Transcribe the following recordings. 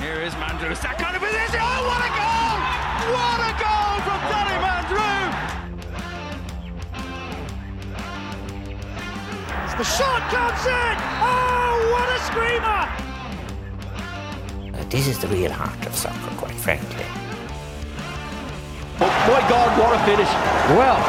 Here is Mandroiu. Is that kind of position? Oh, what a goal! What a goal from Danny Mandroiu! The shot comes in! Oh, what a screamer! This is the real heart of soccer, quite frankly. Oh my God, what a finish. Well,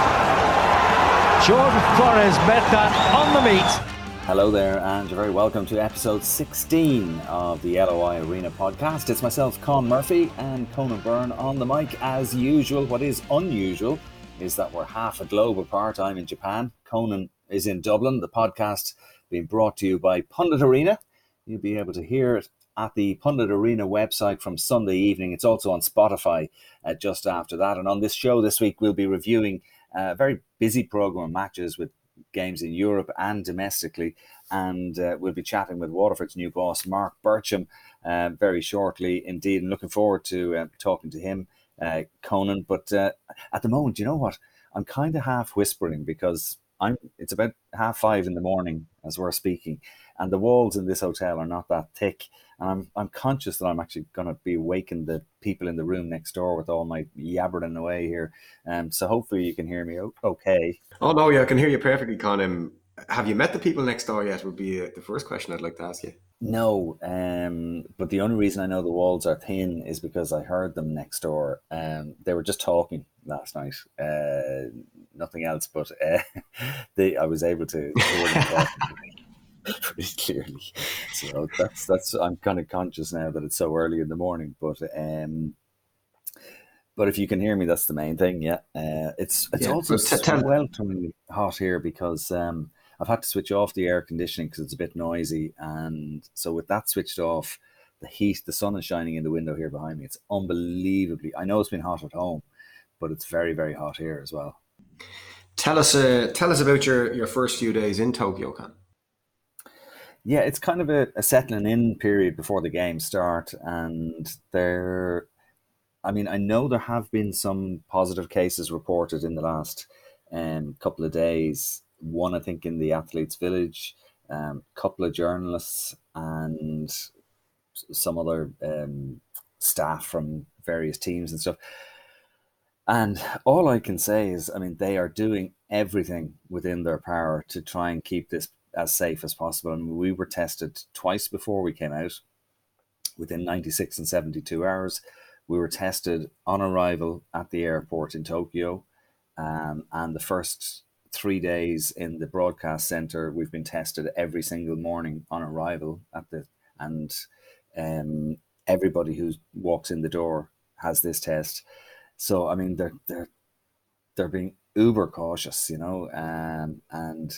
Jordan Flores met that on the meat. Hello there, and you're very welcome to episode 16 of the LOI Arena podcast. It's myself, Con Murphy, and Conan Byrne on the mic as usual. What is unusual is that we're half a globe apart. I'm in Japan, Conan is in Dublin. The podcast being brought to you by Pundit Arena. You'll be able to hear it at the Pundit Arena website from Sunday evening. It's also on Spotify uh, just after that. And on this show this week, we'll be reviewing a very busy program of matches with games in Europe and domestically. And uh, we'll be chatting with Waterford's new boss, Mark Bircham, uh, very shortly indeed. And looking forward to uh, talking to him, uh, Conan. But uh, at the moment, you know what? I'm kind of half whispering because I'm. It's about half five in the morning as we're speaking, and the walls in this hotel are not that thick. And I'm I'm conscious that I'm actually going to be waking the people in the room next door with all my yabbering away here. Um, so hopefully you can hear me okay. Oh no, yeah, I can hear you perfectly, Con. Um, have you met the people next door yet? Would be uh, the first question I'd like to ask you. No, um, but the only reason I know the walls are thin is because I heard them next door. Um, they were just talking last night. Uh, nothing else, but uh, they, I was able to hear them talking pretty clearly. So that's that's. I'm kind of conscious now that it's so early in the morning, but um, but if you can hear me, that's the main thing. Yeah, uh, it's it's Yeah, also t- swelteringly hot here because um, I've had to switch off the air conditioning because it's a bit noisy, and so with that switched off, the heat, the sun is shining in the window here behind me. It's unbelievably. I know it's been hot at home, but it's very very hot here as well. Tell us, uh, tell us about your, your first few days in Tokyo, Con. Yeah, it's kind of a, a settling in period before the games start, and there. I mean, I know there have been some positive cases reported in the last um, couple of days. One, I think, in the athletes' village, a um, couple of journalists, and some other um, staff from various teams and stuff. And all I can say is, I mean, they are doing everything within their power to try and keep this as safe as possible. And we were tested twice before we came out, within 96 and 72 hours. We were tested on arrival at the airport in Tokyo. Um, and the first three days in the broadcast center, we've been tested every single morning on arrival at the, and um, everybody who walks in the door has this test. So, I mean, they're, they're, they're being uber cautious, you know, um, and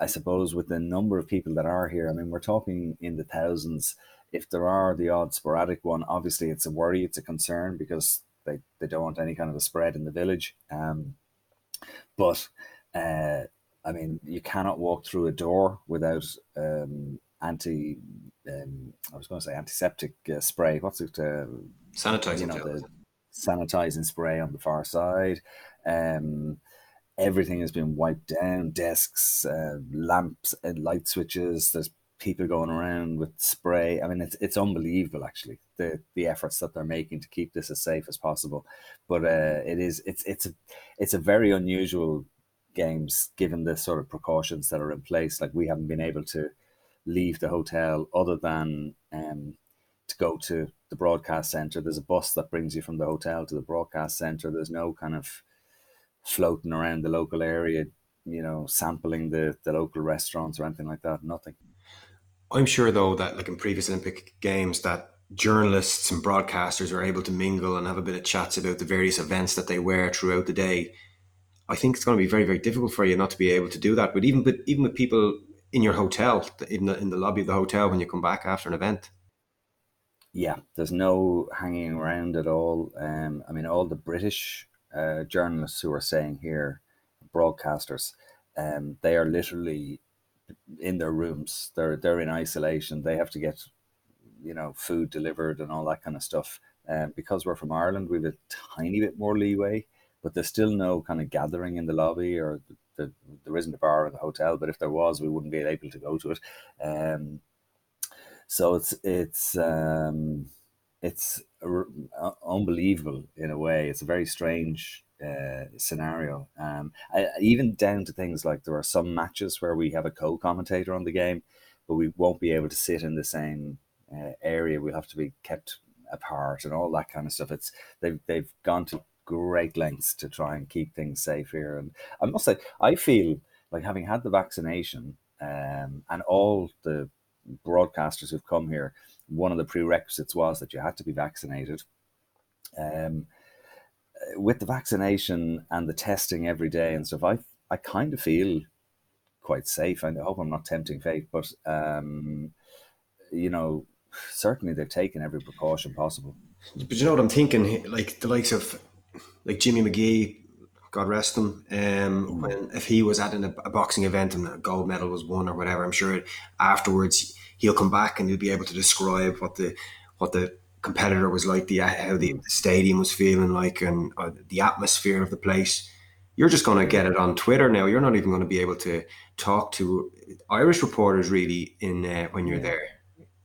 I suppose with the number of people that are here, I mean, we're talking in the thousands. If there are the odd sporadic one, obviously it's a worry, it's a concern because they, they don't want any kind of a spread in the village. Um, but uh, I mean, you cannot walk through a door without um, anti. Um, I was going to say antiseptic uh, spray. What's it? Uh, Sanitizing you know the sanitizing spray on the far side. Um, everything has been wiped down. Desks, uh, lamps, and light switches. There's people going around with spray. I mean, it's it's unbelievable actually the the efforts that they're making to keep this as safe as possible. But uh, it is it's it's a it's a very unusual games given the sort of precautions that are in place. Like we haven't been able to leave the hotel other than um, to go to the broadcast center. There's a bus that brings you from the hotel to the broadcast center. There's no kind of floating around the local area, you know, sampling the, the local restaurants or anything like that. Nothing. I'm sure, though, that like in previous Olympic games, that journalists and broadcasters are able to mingle and have a bit of chats about the various events that they wear throughout the day. I think it's going to be very, very difficult for you not to be able to do that. But even with even with people in your hotel, in the in the lobby of the hotel when you come back after an event, Yeah, there's no hanging around at all. Um, I mean, all the British uh, journalists who are saying here, broadcasters, um, they are literally in their rooms. They're they're in isolation. They have to get, you know, food delivered and all that kind of stuff. Um, because we're from Ireland, we have a tiny bit more leeway, but there's still no kind of gathering in the lobby or the, the, there isn't a bar in the hotel. But if there was, we wouldn't be able to go to it. Um, so it's it's um, it's uh, unbelievable in a way. It's a very strange uh, scenario. Um, I, even down to things like there are some matches where we have a co-commentator on the game, but we won't be able to sit in the same uh, area. We'll have to be kept apart and all that kind of stuff. It's they've they've gone to great lengths to try and keep things safe here. And I must say, I feel like having had the vaccination um, and all the broadcasters who've come here, one of the prerequisites was that you had to be vaccinated. Um, with the vaccination and the testing every day and stuff, I I kind of feel quite safe. I hope I'm not tempting fate, but um, you know, certainly they've taken every precaution possible. But you know what I'm thinking? Like the likes of like Jimmy Magee, God rest him. Um, mm. when if he was at an, a boxing event and a gold medal was won or whatever, I'm sure afterwards he'll come back and he'll be able to describe what the what the competitor was like, the how the, the stadium was feeling like, and uh, the atmosphere of the place. You're just going to get it on Twitter now. You're not even going to be able to talk to Irish reporters really in uh, when you're yeah. there.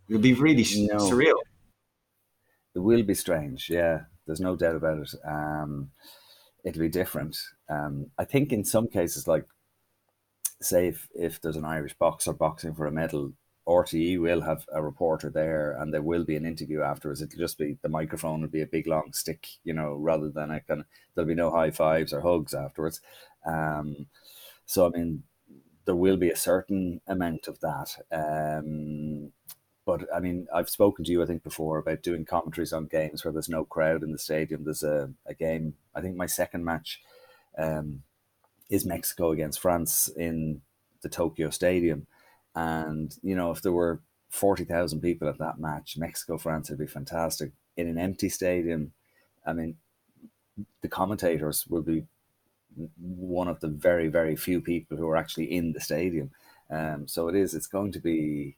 It'll be really no. surreal. It will be strange, yeah. There's no doubt about it. Um, it'll be different. Um, I think in some cases, like say if, if there's an Irish boxer boxing for a medal, RTE will have a reporter there, and there will be an interview afterwards. It'll just be the microphone will be a big long stick, you know, rather than a kind of there'll be no high fives or hugs afterwards. Um, so I mean, there will be a certain amount of that. Um, but I mean, I've spoken to you, I think, before about doing commentaries on games where there's no crowd in the stadium. There's a, a game, I think my second match um, is Mexico against France in the Tokyo Stadium. And, you know, if there were 40,000 people at that match, Mexico France would be fantastic. In an empty stadium, I mean, the commentators will be one of the very, very few people who are actually in the stadium. Um, so it is, it's going to be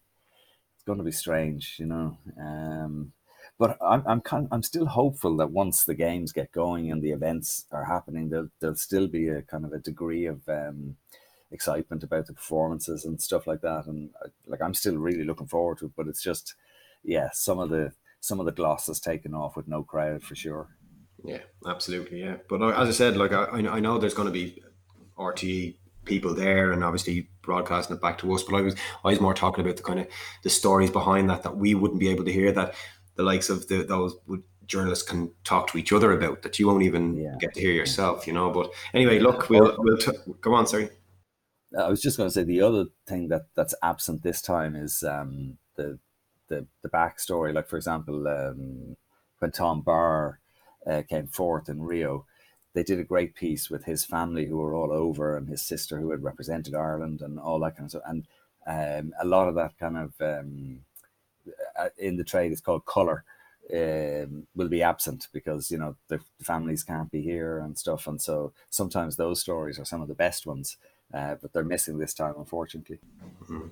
it's going to be strange, you know. Um, but I'm I'm kind I'm still hopeful that once the games get going and the events are happening, there'll there'll still be a kind of a degree of um, excitement about the performances and stuff like that. And uh, like I'm still really looking forward to it. But it's just, yeah, some of the some of the gloss is taken off with no crowd for sure. Yeah, absolutely. Yeah, but uh, as I said, like I I know there's going to be RTE people there and obviously broadcasting it back to us. But I was I was more talking about the kind of the stories behind that that we wouldn't be able to hear that the likes of the those would journalists can talk to each other about that you won't even yeah. get to hear yourself, you know. But anyway, look, we'll we'll t- go on. Sorry. I was just going to say the other thing that that's absent this time is um, the the the backstory. Like for example, um, when Tom Barr uh, came fourth in Rio, they did a great piece with his family who were all over and his sister who had represented Ireland and all that kind of stuff. And um, a lot of that kind of um, uh, in the trade is called color um, will be absent because you know the, the, families can't be here and stuff. And so sometimes those stories are some of the best ones, uh, but they're missing this time, unfortunately. Mm-hmm.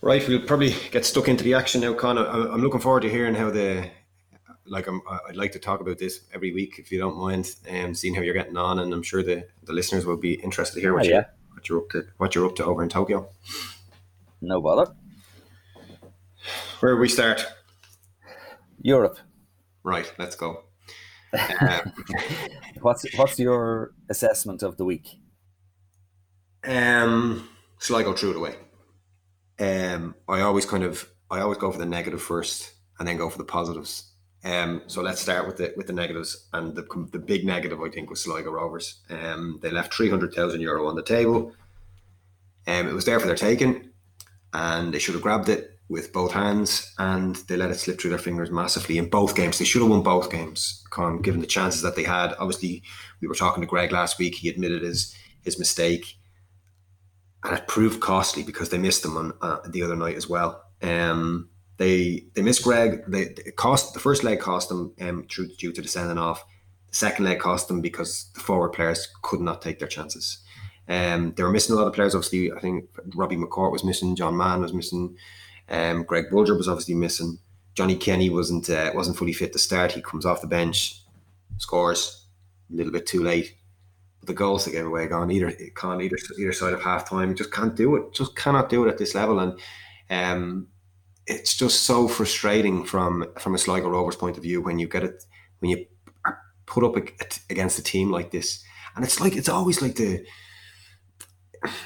Right, we'll probably get stuck into the action now, Conor. I'm looking forward to hearing how the like I'm, I'd like to talk about this every week if you don't mind, and um, seeing how you're getting on, and I'm sure the, the listeners will be interested to hear what, oh, yeah. you, what you're up to, what you're up to over in Tokyo. No bother. Where do we start? Europe. Right, let's go. Um, what's what's your assessment of the week? Um, shall I go through it away? Um, I always kind of I always go for the negative first, and then go for the positives. Um, so let's start with the with the negatives, and the the big negative I think was Sligo Rovers. Um, they left three hundred thousand euro on the table. Um, it was there for their taking, and they should have grabbed it with both hands, and they let it slip through their fingers massively in both games. They should have won both games, Con, given the chances that they had. Obviously, we were talking to Greg last week. He admitted his his mistake, and it proved costly because they missed them on uh, the other night as well. Um, they they missed Greg. They cost the first leg cost them um, due, due to the sending off. The second leg cost them because the forward players could not take their chances. Um, they were missing a lot of players. Obviously, I think Robbie McCourt was missing. John Mahon was missing. Um, Greg Bolger was obviously missing. Johnny Kenny wasn't uh, wasn't fully fit to start. He comes off the bench, scores a little bit too late. But the goals they gave away gone either can't either either side of half time. Just can't do it. Just cannot do it at this level. And um, it's just so frustrating from from a Sligo Rovers point of view when you get it when you are put up against a team like this, and it's like it's always like the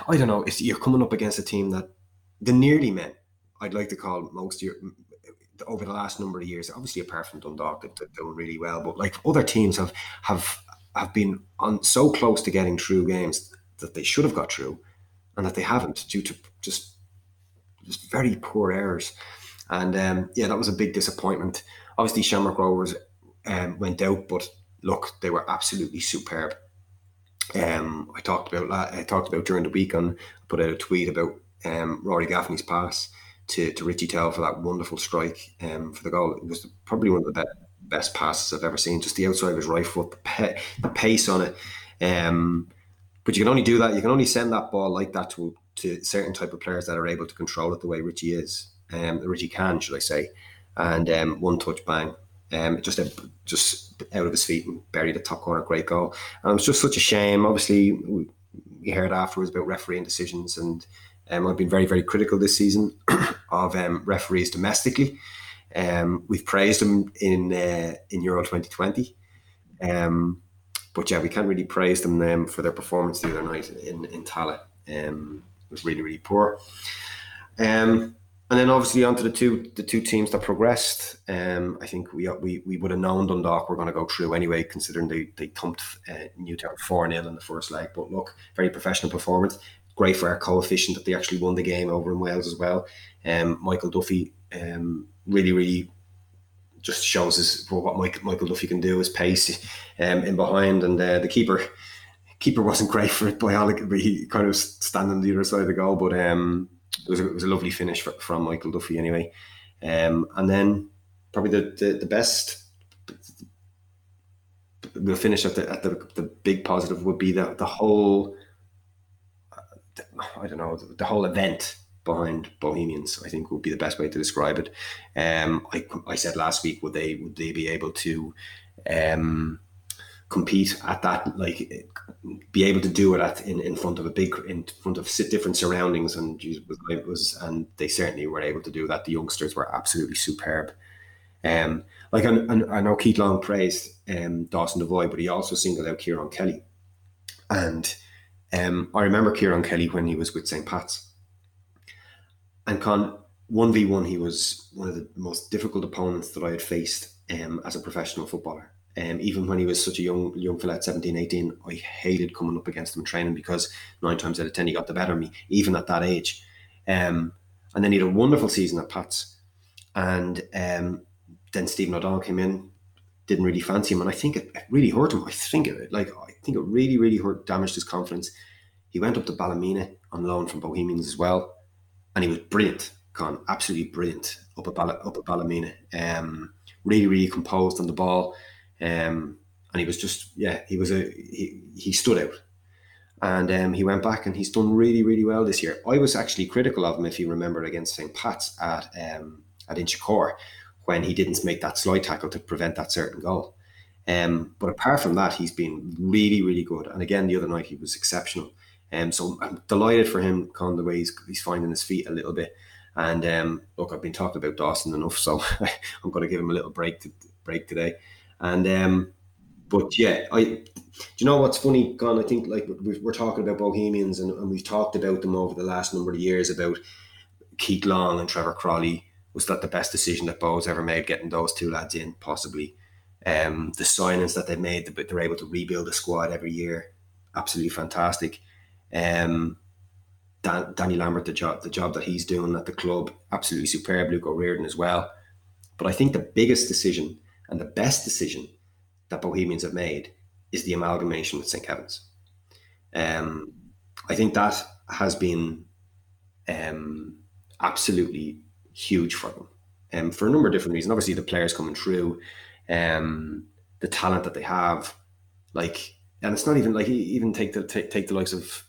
I don't know. It's, you're coming up against a team that the nearly men. I'd like to call most your over the last number of years. Obviously, apart from Dundalk, they've done really well, but like other teams have have have been on so close to getting through games that they should have got through, and that they haven't due to just just very poor errors. And um, yeah, that was a big disappointment. Obviously, Shamrock Rovers um, went out, but look, they were absolutely superb. Um, I talked about I talked about during the week on put out a tweet about um, Rory Gaffney's pass to, to Richie Towell for that wonderful strike um, for the goal. It was probably one of the best, best passes I've ever seen. Just the outside of his right foot, the, pe- the pace on it. Um, but you can only do that. You can only send that ball like that to to certain type of players that are able to control it the way Richie is. Um, Richie can, should I say? And um, one touch bang, um, just a, just out of his feet and buried the top corner. Great goal. And it was just such a shame. Obviously, we, heard afterwards about refereeing decisions, and um, I've been very very critical this season of um, referees domestically. Um, we've praised them in uh, in Euro 2020. Um, but yeah, we can't really praise them for their performance the other night in in Tallaght. Um, was really really poor. Um, and then obviously onto the two the two teams that progressed. Um, I think we we, we would have known Dundalk were going to go through anyway, considering they they thumped uh, Newtown four 0 in the first leg. But look, very professional performance. Great for our coefficient that they actually won the game over in Wales as well. Um, Michael Duffy um, really really just shows us what Michael, Duffy can do. His pace um, in behind, and uh, the keeper keeper wasn't great for it by all. He kind of standing on the other side of the goal, but um, it was a, it was a lovely finish for, from Michael Duffy anyway. Um, and then probably the, the, the best. We'll finish at the at the, the big positive would be the the whole. I don't know the whole event behind Bohemians. I think would be the best way to describe it. Um, I, I said last week would they would they be able to um, compete at that like be able to do it at in, in front of a big in front of different surroundings and it was and they certainly were able to do that. The youngsters were absolutely superb. Um like I, I know Keith Long praised um Dawson Devoy but he also singled out Kieran Kelly. And um I remember Kieran Kelly when he was with St. Pat's. And con 1v1 he was one of the most difficult opponents that I had faced um, as a professional footballer um, even when he was such a young young fella at 17, 18, I hated coming up against him training because nine times out of ten he got the better of me, even at that age. Um, and then he had a wonderful season at Pats. And um, then Stephen O'Donnell came in, didn't really fancy him, and I think it, it really hurt him. I think it like I think it really, really hurt, damaged his confidence. He went up to Ballymena on loan from Bohemians as well, and he was brilliant, Con, absolutely brilliant up at Ball- up at Ballymena. Um, really, really composed on the ball um, and he was just, yeah, he was a, he, he stood out. And um, he went back and he's done really, really well this year. I was actually critical of him, if you remember, against St. Pat's at um, at Inchicore when he didn't make that slide tackle to prevent that certain goal. Um, but apart from that, he's been really, really good. And again, the other night he was exceptional. Um, so I'm delighted for him, Con, the way he's, he's finding his feet a little bit. And um, look, I've been talking about Dawson enough, so I'm going to give him a little break to, break today. And um, but yeah, I do you know what's funny, Con? I think like we're talking about Bohemians, and, and we've talked about them over the last number of years about Keith Long and Trevor Croly. Was that the best decision that Bo's ever made, getting those two lads in? Possibly. Um, the signings that they made, but they're able to rebuild a squad every year. Absolutely fantastic. Um, Dan, Danny Lambert, the job the job that he's doing at the club, absolutely superb. Luke O'Riordan as well. But I think the biggest decision and the best decision that Bohemians have made is the amalgamation with St. Kevin's. Um, I think that has been um, absolutely huge for them um, for a number of different reasons. Obviously, the players coming through, um, the talent that they have, like, and it's not even like even take the take, take the likes of,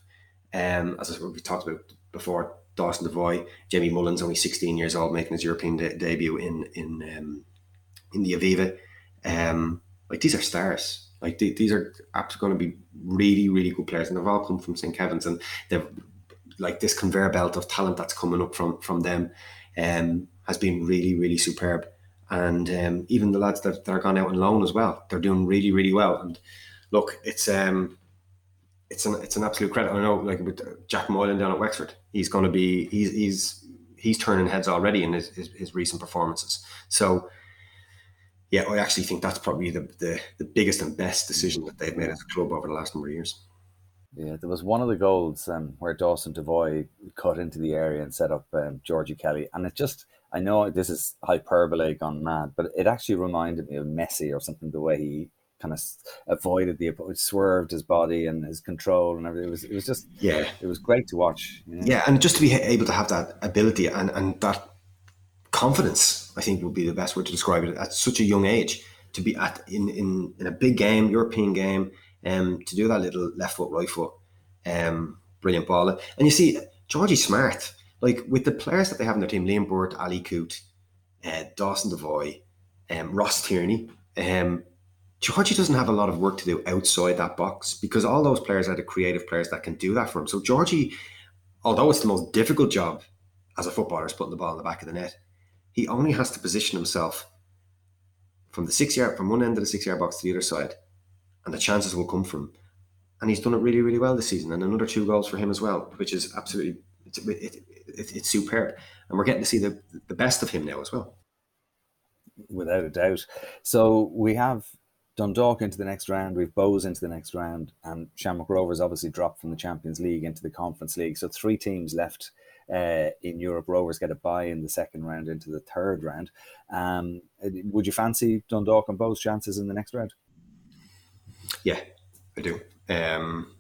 um, as we talked about before, Dawson Devoy, Jamie Mullins, only 16 years old, making his European de- debut in in um, in the Aviva. Um, like these are stars. Like they, these are going to be really, really good players, and they've all come from St. Kevin's, and they've like this conveyor belt of talent that's coming up from from them. Um, has been really, really superb. And um, even the lads that, that are gone out on loan as well, they're doing really, really well. And look, it's um, it's an it's an absolute credit. I know, like with Jack Moylan down at Wexford, he's going to be he's he's he's turning heads already in his, his, his recent performances. So yeah, I actually think that's probably the, the, the biggest and best decision that they've made as a club over the last number of years. Yeah, there was one of the goals um, where Dawson Devoy cut into the area and set up um, Georgie Kelly, and it just I know this is hyperbole gone mad, but it actually reminded me of Messi or something. The way he kind of avoided the swerved his body and his control and everything. It was it was just yeah, it was great to watch. You know? Yeah, and just to be able to have that ability and and that confidence, I think would be the best word to describe it at such a young age to be at in in, in a big game, European game, um, to do that little left foot, right foot, um, brilliant ball. And you see, Georgie Smart, like with the players that they have in their team, Liam Burt, Ali Coote, uh, Dawson Devoy, um, Ross Tierney, um, Georgie doesn't have a lot of work to do outside that box because all those players are the creative players that can do that for him. So Georgie, although it's the most difficult job as a footballer, is putting the ball in the back of the net, he only has to position himself from the six yard from one end of the six yard box to the other side, and the chances will come from. And he's done it really, really well this season, and another two goals for him as well, which is absolutely it's, it, it, it, it's superb, and we're getting to see the the best of him now as well. Without a doubt. So we have Dundalk into the next round, we've Bohs into the next round, and Shamrock Rovers obviously dropped from the Champions League into the Conference League. So three teams left uh, in Europe. Rovers get a bye in the second round into the third round. Um, would you fancy Dundalk and Bohs chances in the next round? Yeah, I do. Um,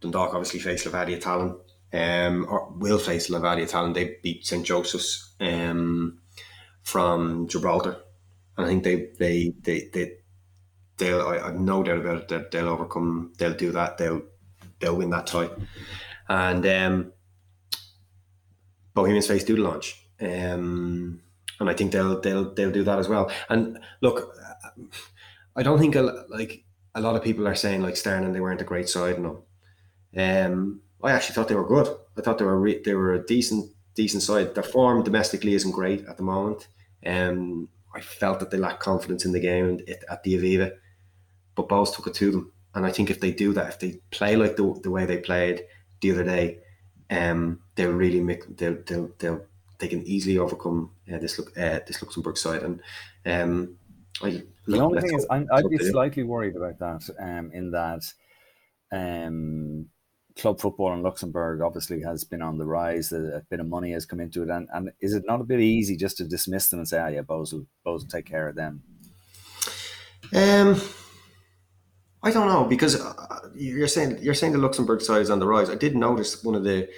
Dundalk obviously face Levadia Tallinn, um, or will face Levadia Tallinn. They beat St Joseph's um, from Gibraltar, and I think they they they they they'll I, have no doubt about it that they'll overcome. They'll do that. They'll they'll win that tie, and um, Bohemians face Dudelange. Um, and I think they'll they'll they'll do that as well. And look, I don't think a, like a lot of people are saying like Stjarnan they weren't a great side. No, um, I actually thought they were good. I thought they were re- they were a decent decent side. Their form domestically isn't great at the moment. Um, I felt that they lacked confidence in the game at the Aviva, but Bohs took it to them. And I think if they do that, if they play like the, the way they played the other day, um, they'll really make they'll they'll, they'll they can easily overcome uh, this look uh, this Luxembourg side. And um, I, the only thing is, i would be slightly worried about that. Um, in that, um, club football in Luxembourg obviously has been on the rise. A, a, bit of money has come into it, and, and is it not a bit easy just to dismiss them and say, "Ah, yeah, Bohs will, Bohs will take care of them"? Um, I don't know because uh, you're saying you're saying the Luxembourg side is on the rise. I did notice one of the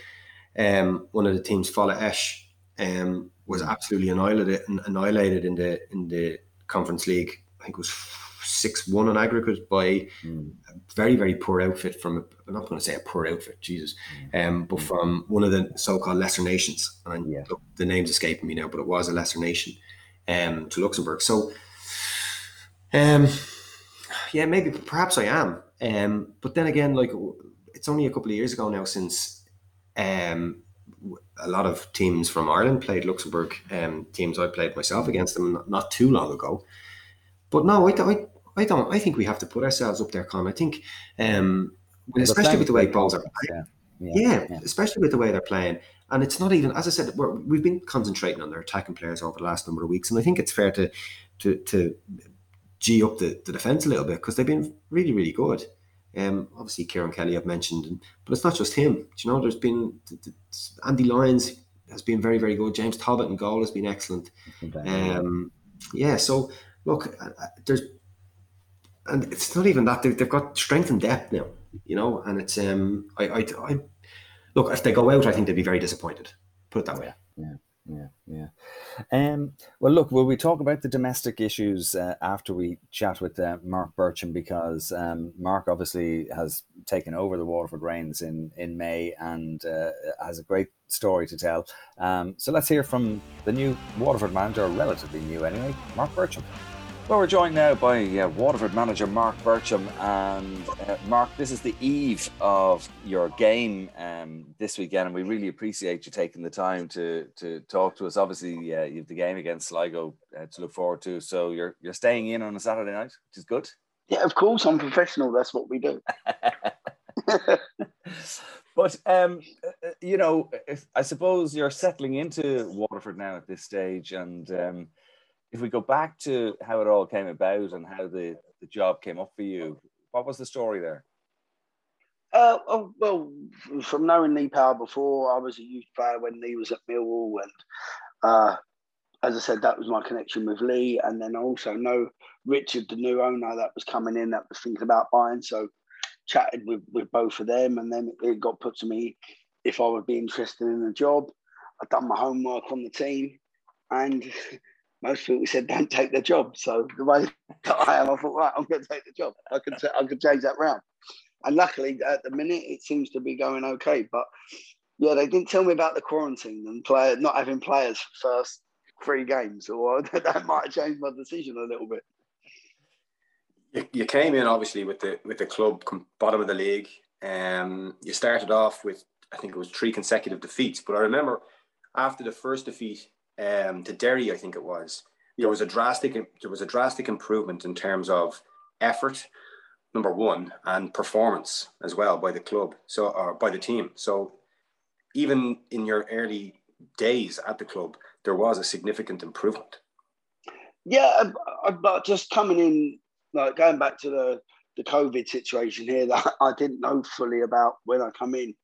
um, one of the teams, Fola Esch, um, was absolutely annihilated annihilated in the in the Conference League. I think it was six one on aggregate by mm. a very very poor outfit from. I'm not going to say a poor outfit, Jesus, mm. um, but from one of the so-called lesser nations. And yeah. look, the name's escaping me now, but it was a lesser nation um, to Luxembourg. So. Um, yeah, maybe perhaps I am. Um, but then again, like it's only a couple of years ago now since um, a lot of teams from Ireland played Luxembourg. Um, teams I played myself against them not, not too long ago. But no, I, I, I don't. I think we have to put ourselves up there, Con. I think, um, especially with the way Bohs are playing. Yeah. Yeah, yeah. especially with the way they're playing. And it's not even, as I said, we have been concentrating on their attacking players over the last number of weeks, and I think it's fair to to to g up the, the defence a little bit because they've been really, really good. Um, obviously, Kieran Kelly I've mentioned, and, but it's not just him. Do you know, there's been Andy Lyons has been very, very good. James Talbot and goal has been excellent. Um, yeah, so look, there's, and it's not even that they've, they've got strength and depth now. You know, and it's um, I, I, I look if they go out, I think they'd be very disappointed. Put it that way. Yeah yeah, yeah. Um, well, look, will we talk about the domestic issues uh, after we chat with uh, Mark Bircham because um, Mark obviously has taken over the Waterford reins in in May and uh, has a great story to tell. Um, so let's hear from the new Waterford manager, relatively new anyway, Mark Bircham. Well, we're joined now by uh, Waterford manager Mark Bircham. And uh, Mark, this is the eve of your game um, this weekend, and we really appreciate you taking the time to to talk to us. Obviously, uh, you have the game against Sligo uh, to look forward to, so you're you're staying in on a Saturday night, which is good. Yeah, of course, I'm professional. That's what we do. but um, uh, you know, if, I suppose you're settling into Waterford now at this stage, and um, if we go back to how it all came about and how the, the job came up for you, what was the story there? Uh, oh, well, from knowing Lee Power before, I was a youth player when Lee was at Millwall, and uh, as I said, that was my connection with Lee. And then I also know Richard, the new owner that was coming in, that was thinking about buying. So chatted with, with both of them, and then it got put to me if I would be interested in the job. I'd done my homework on the team, and most people said don't take the job. So the way that I am, I thought, right, I'm going to take the job. I can t- I can change that round. And luckily, at the minute, it seems to be going okay. But yeah, they didn't tell me about the quarantine and player not having players first three games, or that might have changed my decision a little bit. You, you came in obviously with the with the club bottom of the league. Um, you started off with I think it was three consecutive defeats, but I remember after the first defeat um, to Derry, I think it was. There was a drastic there was a drastic improvement in terms of effort, number one, and performance as well by the club, so or by the team. So even in your early days at the club, there was a significant improvement. Yeah, but just coming in, like going back to the the COVID situation here that I didn't know fully about when I come in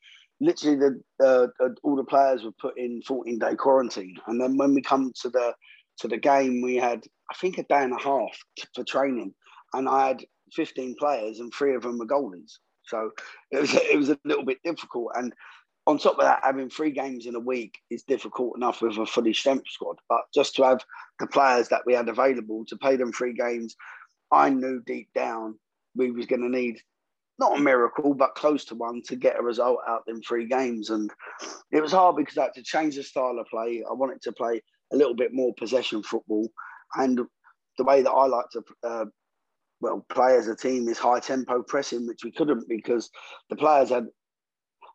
literally the uh, all the players were put in 14 day quarantine. And then when we come to the to the game we had i think a day and a half for training. And i had 15 players and three of them were goalies. So it was it was a little bit difficult. And on top of that having three games in a week is difficult enough with a fully strength squad. But just to have the players that we had available to pay them three games i knew deep down we was going to need not a miracle, but close to one to get a result out in three games. And it was hard because I had to change the style of play. I wanted to play a little bit more possession football. And the way that I like to, uh, well, play as a team is high tempo pressing, which we couldn't because the players had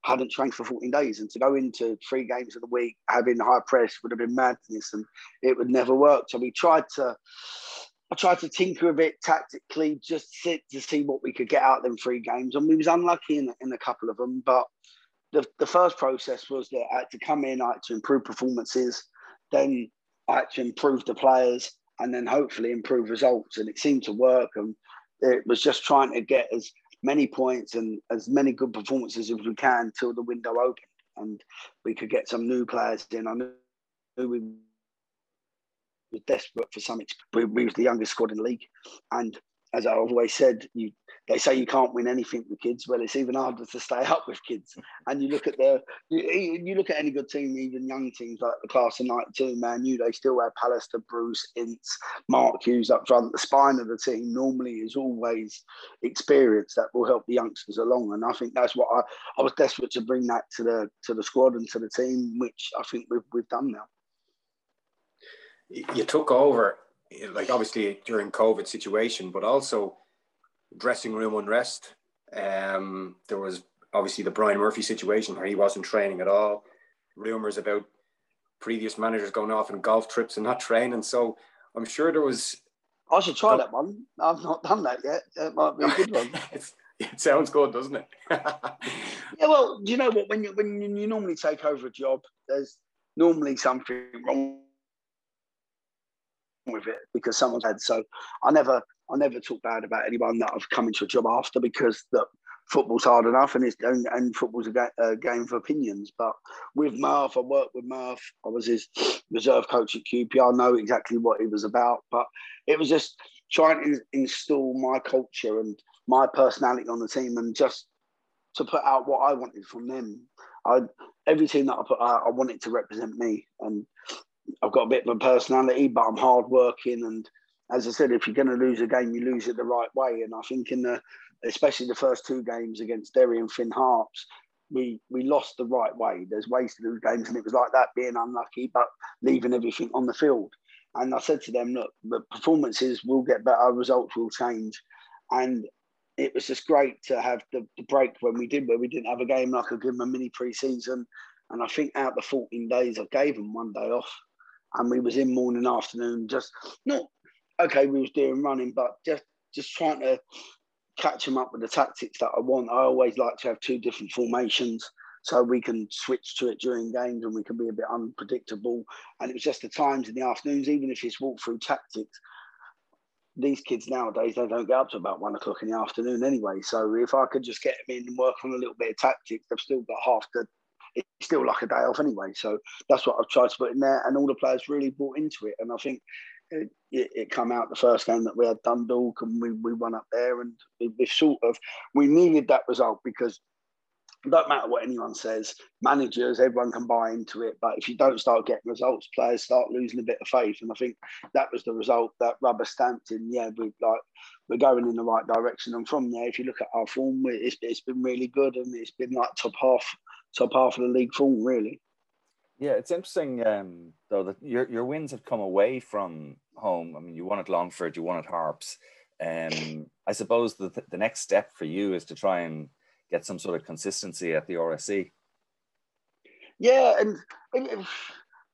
hadn't trained for 14 days. And to go into three games of the week having high press would have been madness and it would never work. So we tried to I tried to tinker a bit tactically, just to see what we could get out of them three games, and we was unlucky in, in a couple of them. But the, the first process was that I had to come in, I had to improve performances, then I had to improve the players, and then hopefully improve results. And it seemed to work. And it was just trying to get as many points and as many good performances as we can till the window opened, and we could get some new players in. I knew we was desperate for something. We, we was the youngest squad in the league, and as I've always said, you they say you can't win anything with kids. Well, it's even harder to stay up with kids. And you look at the you, you look at any good team, even young teams like the class of '92, man, you they still have Pallister, Bruce, Ince, Mark Hughes up front. The spine of the team normally is always experience that will help the youngsters along. And I think that's what I, I was desperate to bring that to the to the squad and to the team, which I think we've we've done now you took over, like obviously during COVID situation, but also dressing room unrest. Um, there was obviously the Brian Murphy situation where he wasn't training at all. Rumors about previous managers going off on golf trips and not training. So I'm sure there was. I should try that one. I've not done that yet. It might be a good one. it sounds good, doesn't it? yeah, well, do you know what? When you when you normally take over a job, there's normally something wrong with it because someone's had. So I never, I never talk bad about anyone that I've come into a job after because that football's hard enough and it's and, and football's a, ga- a, game for opinions. But with Murph, I worked with Murph. I was his reserve coach at QPR. I know exactly what he was about, but it was just trying to install my culture and my personality on the team and just to put out what I wanted from them. I every team that I put out, I wanted to represent me, and I've got a bit of a personality, but I'm hardworking. And as I said, if you're going to lose a game, you lose it the right way. And I think in the, especially the first two games against Derry and Finn Harps, we we lost the right way. There's ways to lose games, and it was like that being unlucky, but leaving everything on the field. And I said to them, look, the performances will get better, results will change. And it was just great to have the, the break when we did, where we didn't have a game. Like I could give them a mini pre-season, and I think out the 14 days, I gave them one day off, and we was in morning, afternoon, just not okay. We was doing running, but just just trying to catch them up with the tactics that I want. I always like to have two different formations so we can switch to it during games and we can be a bit unpredictable. And it was just the times in the afternoons, even if it's walk through tactics, these kids nowadays they don't get up to about one o'clock in the afternoon anyway. So if I could just get them in and work on a little bit of tactics, they've still got half the. It's still like a day off anyway. So that's what I've tried to put in there, and all the players really bought into it. And I think it, it, come out the first game that we had Dundalk, and we we won up there, and we, we sort of we needed that result because it don't matter what anyone says. Managers, everyone can buy into it, but if you don't start getting results, players start losing a bit of faith. And I think that was the result that rubber stamped in. Yeah, we like we're going in the right direction. And from there, if you look at our form, it's, it's been really good, and it's been like top half, top half of the league form, really. Yeah, it's interesting um, though that your your wins have come away from home. I mean, you won at Longford, you won at Harps. Um, I suppose the the next step for you is to try and get some sort of consistency at the RSC. Yeah, and, and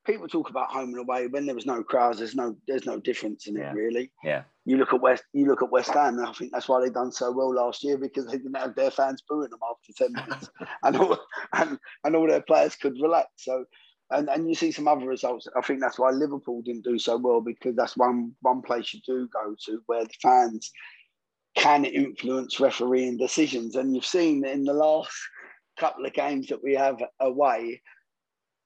people talk about home and away when there was no crowds. There's no there's no difference in Yeah. it really. Yeah, You look at West you look at West Ham. and I think that's why they done so well last year because they didn't have their fans booing them after ten minutes, and all and, and all their players could relax. So. And, and you see some other results. I think that's why Liverpool didn't do so well because that's one one place you do go to where the fans can influence refereeing decisions. And you've seen in the last couple of games that we have away,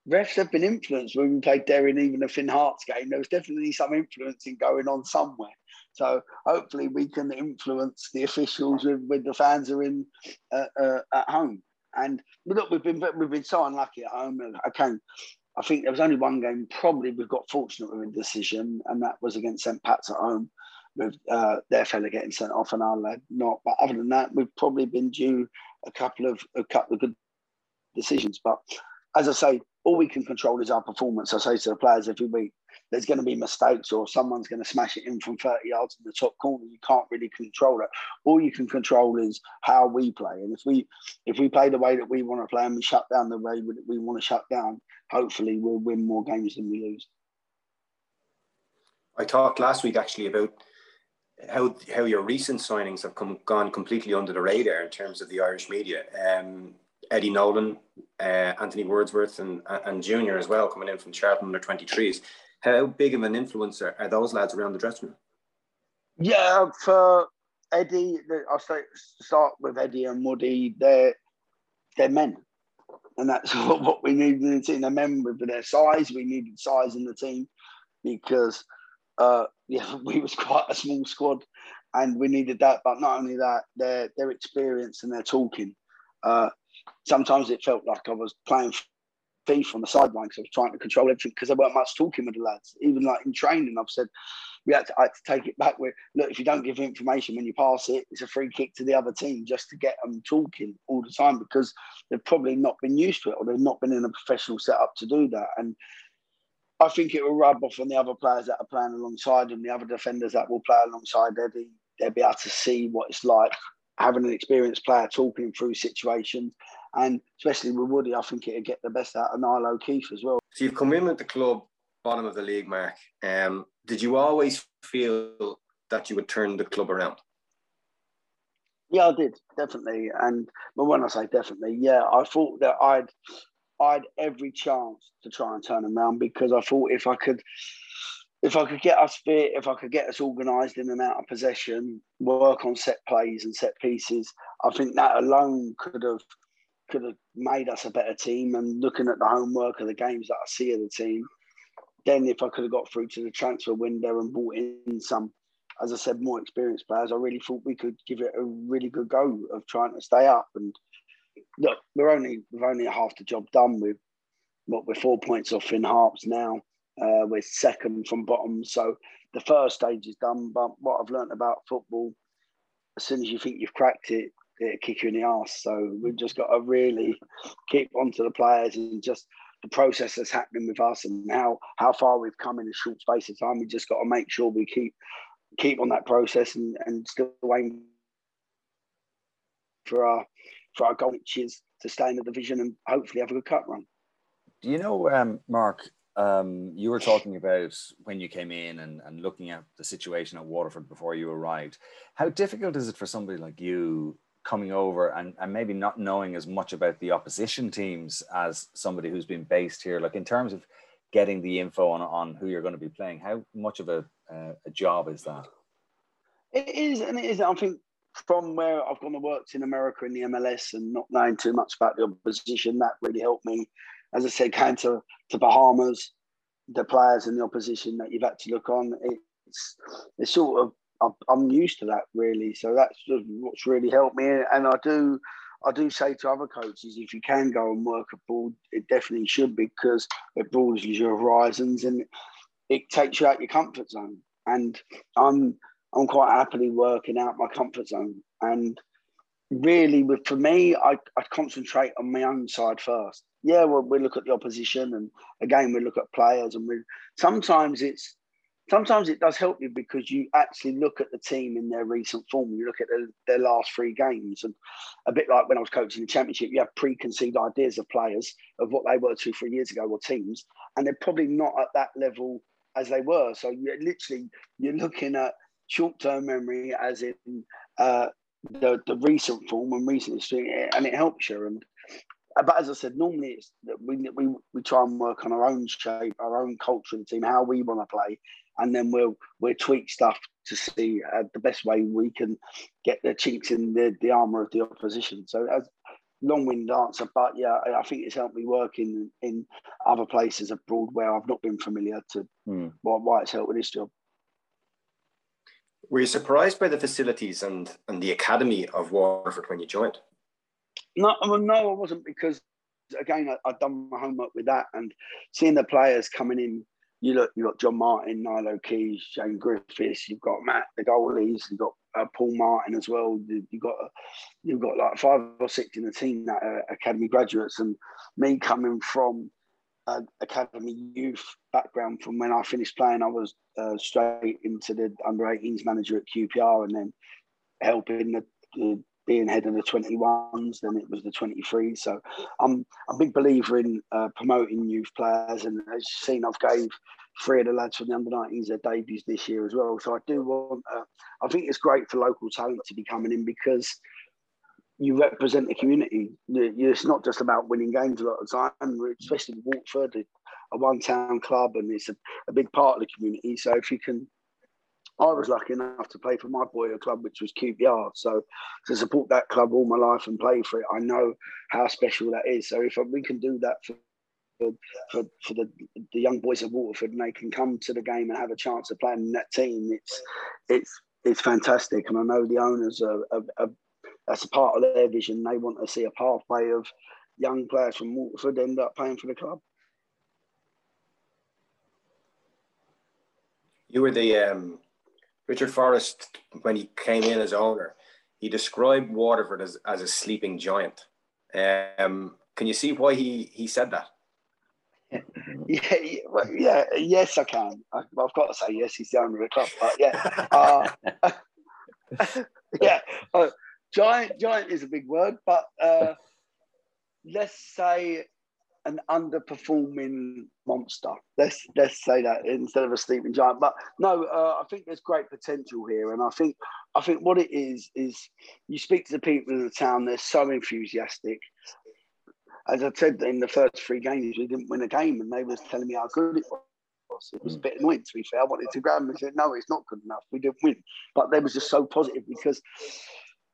refs have been influenced when we played Derry even the Finn Harps game. There was definitely some influencing going on somewhere. So hopefully we can influence the officials with, with the fans are in uh, uh, at home. And look, we've been we've been so unlucky at home. Okay, I think there was only one game. Probably we've got fortunate with a decision, and that was against St Pat's at home with uh, their fella getting sent off and our lad not. But other than that, we've probably been due a couple of a couple of good decisions. But as I say, all we can control is our performance. I say to the players every week, there's going to be mistakes or someone's going to smash it in from 30 yards in the top corner. You can't really control it. All you can control is how we play. And if we if we play the way that we want to play and we shut down the way that we want to shut down, hopefully we'll win more games than we lose. I talked last week actually about how how your recent signings have come gone completely under the radar in terms of the Irish media. Um, Eddie Nolan, uh, Anthony Wordsworth, and and Junior as well coming in from Charlton under twenty threes. How big of an influencer are those lads around the dressing room? Yeah, for Eddie, I'll say, start with Eddie and Woody. They're they're men, and that's what, what we needed in the team. They're men with their size. We needed size in the team because uh, yeah, we was quite a small squad, and we needed that. But not only that, their their experience and their talking. Uh, sometimes it felt like I was playing FIFA on the sideline because I was trying to control everything because there weren't much talking with the lads. Even like in training, I've said we had to, I had to take it back. Where look, if you don't give information when you pass it, it's a free kick to the other team just to get them talking all the time because they've probably not been used to it or they've not been in a professional setup to do that. And I think it will rub off on the other players that are playing alongside and the other defenders that will play alongside Eddie. They'll be able to see what it's like having an experienced player talking through situations. And especially with Woody, I think it'll get the best out of Niall O'Keefe as well. So you've come in with the club bottom of the league, Mark. Um, did you always feel that you would turn the club around? Yeah, I did definitely. And but when I say definitely, yeah, I thought that I'd I'd every chance to try and turn them around because I thought if I could if I could get us fit, if I could get us organised in and out of possession, work on set plays and set pieces, I think that alone could have could have made us a better team. And looking at the homework of the games that I see of the team, then if I could have got through to the transfer window and brought in some, as I said, more experienced players, I really thought we could give it a really good go of trying to stay up. And look, we're only we've only half the job done with what we're four points off in Harps now. Uh, we're second from bottom, so the first stage is done. But what I've learned about football, as soon as you think you've cracked it, it'll kick you in the ass. So we've just got to really keep on to the players and just the process that's happening with us and how how far we've come in a short space of time. We just got to make sure we keep keep on that process and, and still aim for our for our goal, which is to stay in the division and hopefully have a good cup run. Do you know, um, Mark? Um, you were talking about when you came in and, and looking at the situation at Waterford before you arrived. How difficult is it for somebody like you coming over and, and maybe not knowing as much about the opposition teams as somebody who's been based here? Like in terms of getting the info on, on who you're going to be playing, how much of a, uh, a job is that? It is, and it is. I think from where I've gone and worked in America in the MLS and not knowing too much about the opposition, that really helped me. As I said, came to, to Bahamas, the players in the opposition that you've had to look on. It's it's sort of I'm used to that really, so that's what's really helped me. And I do I do say to other coaches, if you can go and work abroad, it definitely should because it broadens your horizons and it takes you out your comfort zone. And I'm I'm quite happily working out my comfort zone. And really, with for me, I, I concentrate on my own side first. Yeah, well, we look at the opposition, and again, we look at players, and we sometimes it's sometimes it does help you because you actually look at the team in their recent form. You look at their, their last three games, and a bit like when I was coaching the championship, you have preconceived ideas of players of what they were two, three years ago, or teams, and they're probably not at that level as they were. So you literally you're looking at short-term memory, as in uh, the the recent form and recent history, and it helps you. And uh, but as I said, normally it's we we we try and work on our own shape, our own culture the team, how we want to play, and then we'll we'll tweak stuff to see uh, the best way we can get the chinks in the, the armor of the opposition. So as long-winded answer, but yeah, I think it's helped me work in in other places abroad where I've not been familiar to mm. why, why it's helped with this job. Were you surprised by the facilities and, and the academy of Waterford when you joined? No, well, no, I wasn't because again I, I'd done my homework with that and seeing the players coming in. You look, you got John Martin, Niall O'Keeffe, Shane Griffiths. You've got Matt, the goalies. You've got uh, Paul Martin as well. You've got you've got like five or six in the team that are academy graduates, and me coming from uh, academy youth background from when I finished playing. I was uh, straight into the under 18s manager at QPR and then helping the, the, being head of the 21s. Then it was the 23s. So I'm, a big believer in uh, promoting youth players. And as you've seen, I've gave three of the lads from the under 19s their debuts this year as well. So I do want, uh, I think it's great for local talent to be coming in because you represent the community. It's not just about winning games a lot of the time, especially Waterford, a one town club, and it's a, a, big part of the community. So if you can, I was lucky enough to play for my boyhood club which was QPR. So to support that club all my life and play for it, I know how special that is. So if we can do that for for, for the, the young boys of Waterford and they can come to the game and have a chance of playing in that team, it's it's it's fantastic. And I know the owners are, are, are that's a part of their vision. They want to see a pathway of young players from Waterford end up playing for the club. You were the um, Richard Forrest when he came in as owner. He described Waterford as, as a sleeping giant. Um, can you see why he, he said that? Yeah, yeah, well, yeah, yes, I can. I, have got to say yes. He's the owner of the club, but yeah, uh, yeah. Uh, giant giant is a big word, but uh, let's say an underperforming monster. Let's let's say that instead of a sleeping giant. But no, uh, I think there's great potential here, and I think I think what it is is you speak to the people in the town. They're so enthusiastic. As I said in the first three games, we didn't win a game, and they was telling me how good it was. It was a bit annoying to be fair. I wanted to grab them and say, no, it's not good enough. We didn't win. But they was just so positive because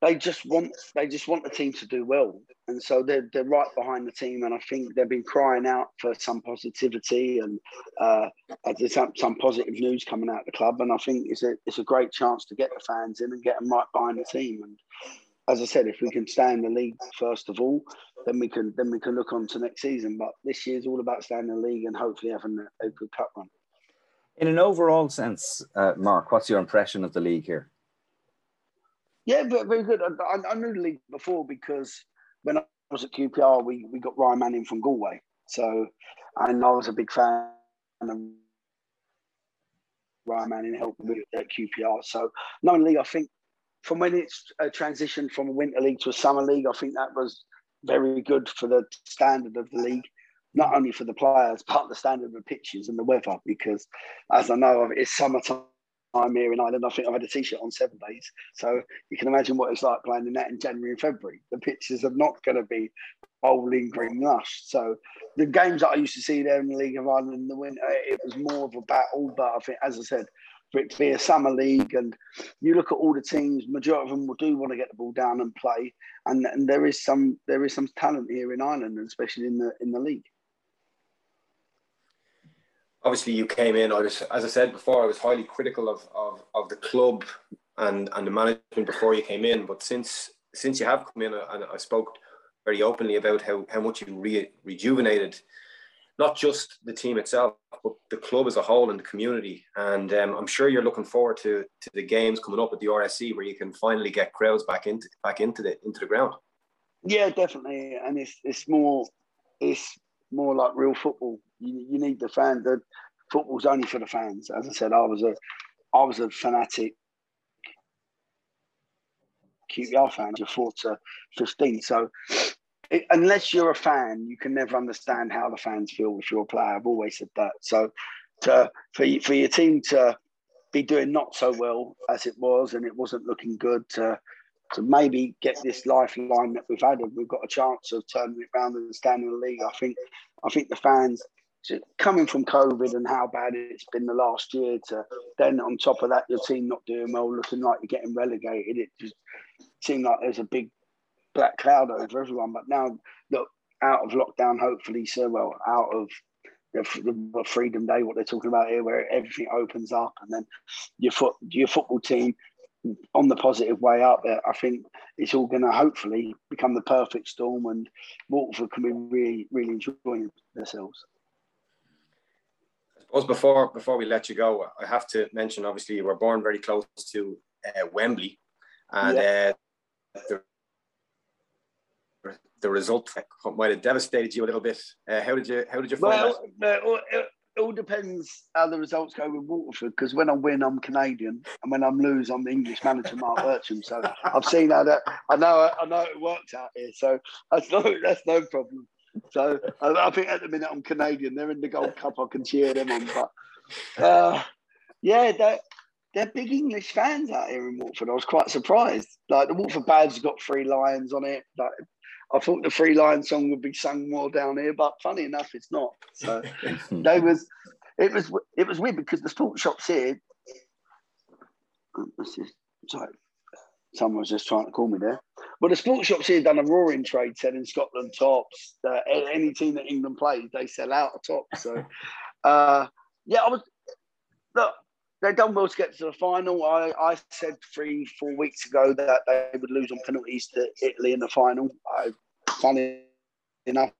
they just want they just want the team to do well, and so they're they're right behind the team. And I think they've been crying out for some positivity and uh, some, some positive news coming out of the club. And I think it's a it's a great chance to get the fans in and get them right behind the team. And as I said, if we can stay in the league first of all, then we can then we can look on to next season. But this year's all about staying in the league and hopefully having a, a good cup run. In an overall sense, uh, Mark, what's your impression of the league here? Yeah, very good. I, I, knew the league before because when I was at QPR, we, we got Ryan Manning from Galway. So, and I was a big fan of Ryan Manning helping with at QPR. So, non league, I think from when it's uh, a transition from a winter league to a summer league, I think that was very good for the standard of the league, not only for the players, but the standard of the pitches and the weather. Because as I know, it's summertime here in Ireland. I think I've had a t-shirt on seven days, so you can imagine what it's like playing in that in January and February. The pitches are not going to be bowling green lush. So the games that I used to see there in the League of Ireland in the winter, it was more of a battle. But I think, as I said, for it to be a summer league, and you look at all the teams, majority of them will do want to get the ball down and play, and, and there is some there is some talent here in Ireland, especially in the in the league. Obviously, you came in. I was, as I said before, I was highly critical of, of, of the club and, and the management before you came in. But since since you have come in, and I spoke very openly about how, how much you re- rejuvenated not just the team itself, but the club as a whole and the community. And um, I'm sure you're looking forward to to the games coming up at the RSC where you can finally get crowds back into back into the into the ground. Yeah, definitely, and it's it's more it's more like real football. You, you need the fans. The football's only for the fans. As I said, I was a I was a fanatic QPR fan, just four to fifteen. So it, unless you're a fan, you can never understand how the fans feel with your player. I've always said that. So to, for for your team to be doing not so well as it was, and it wasn't looking good to to maybe get this lifeline that we've had, and we've got a chance of turning it around and standing in the league. I think I think the fans coming from COVID and how bad it's been the last year to then on top of that your team not doing well, looking like you're getting relegated. It just seemed like there's a big black cloud over everyone. But now, look, out of lockdown, hopefully, so well, out of the, the Freedom Day, what they're talking about here, where everything opens up, and then your foot, your football team on the positive way up. I think it's all going to hopefully become the perfect storm, and Waterford can be really, really enjoying themselves. Suppose before before we let you go, I have to mention. Obviously, you were born very close to uh, Wembley, and yeah. uh, the the result might have devastated you a little bit. Uh, how did you how did you find well, that? it, it all depends how the results go with Waterford. Because when I win, I'm Canadian, and when I'm lose, I'm the English manager, Mark Bircham. So I've seen how that. I know I know it works out here. So that's no that's no problem. So I, I think at the minute I'm Canadian. They're in the Gold Cup. I can cheer them on. But uh, yeah, they're, they're big English fans out here in Waterford. I was quite surprised. Like the Waterford badge got three lions on it. Like I thought the Three Lions song would be sung more down here, but funny enough, it's not. So they was, it was, it was weird because the sports shops here. Sorry, someone was just trying to call me there. But the sports shops here done a roaring trade selling Scotland tops. Uh, any team that England plays, they sell out a top. So, uh, yeah, I was look they done well to get to the final. I, I said three, four weeks ago that they would lose on penalties to Italy in the final. I, funny enough,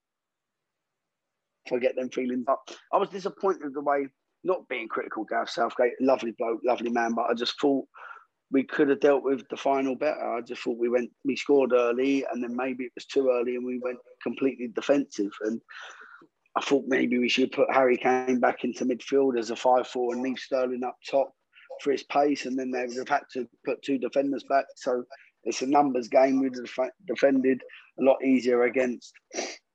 forget them feelings. But I was disappointed with the way, not being critical, Gareth Southgate, lovely bloke, lovely man, but I just thought we could have dealt with the final better. I just thought we went, we scored early, and then maybe it was too early, and we went completely defensive. And I thought maybe we should put Harry Kane back into midfield as a 5 4 and leave Sterling up top for his pace, and then they would have had to put two defenders back. So it's a numbers game. We'd have defended a lot easier against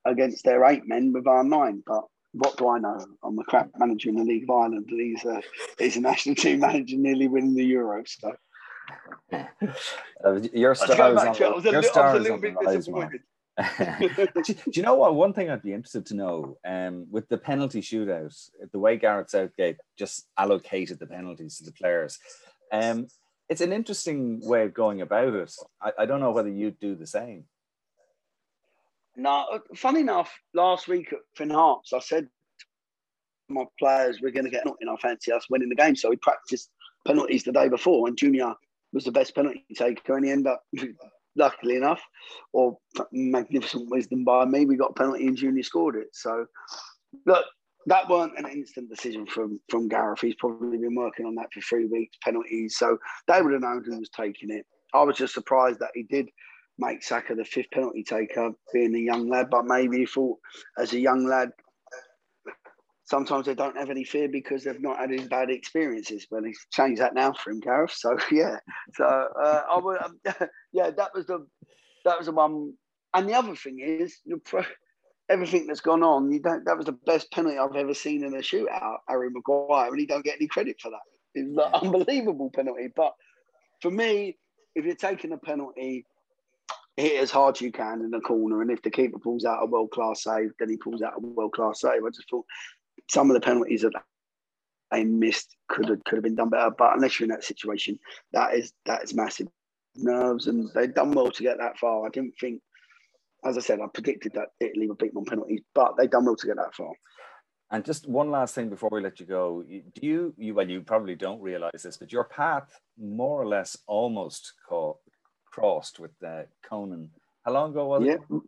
against their eight men with our nine. But what do I know? I'm a crap manager in the League of Ireland, and he's a, he's a national team manager nearly winning the Euros. So. Uh, your stars on, your stars on the rise, do, you know what? One thing I'd be interested to know um, with the penalty shootout, the way Gareth Southgate just allocated the penalties to the players, um, it's an interesting way of going about it. I, I don't know whether you'd do the same. No, funny enough, last week at Finn Harps, I said my players we're going to get in. I fancy us winning the game. So we practiced penalties the day before, and Junior was the best penalty taker, and he ended up luckily enough, or magnificent wisdom by me, we got a penalty and Junior scored it. So, look, that weren't an instant decision from from Gareth. He's probably been working on that for three weeks, penalties. So they would have known who was taking it. I was just surprised that he did make Saka the fifth penalty taker, being a young lad. But maybe he thought, as a young lad, sometimes they don't have any fear because they've not had any bad experiences. But he's changed that now for him, Gareth. So yeah, so uh, I would, um, yeah, that was the that was the one. And the other thing is, everything that's gone on, you don't. That was the best penalty I've ever seen in a shootout, Harry Maguire, and he don't get any credit for that. It's an unbelievable penalty. But for me, if you're taking a penalty, hit as hard as you can in the corner, and if the keeper pulls out a world class save, then he pulls out a world class save. I just thought some of the penalties that they missed could have could have been done better. But unless you're in that situation, that is that is massive nerves, and they've done well to get that far. I didn't think, as I said, I predicted that Italy would beat them on penalties, but they've done well to get that far. And just one last thing before we let you go, do you, you well, you probably don't realize this, but your path more or less almost caught, crossed with uh, Conan. How long ago was yeah. it?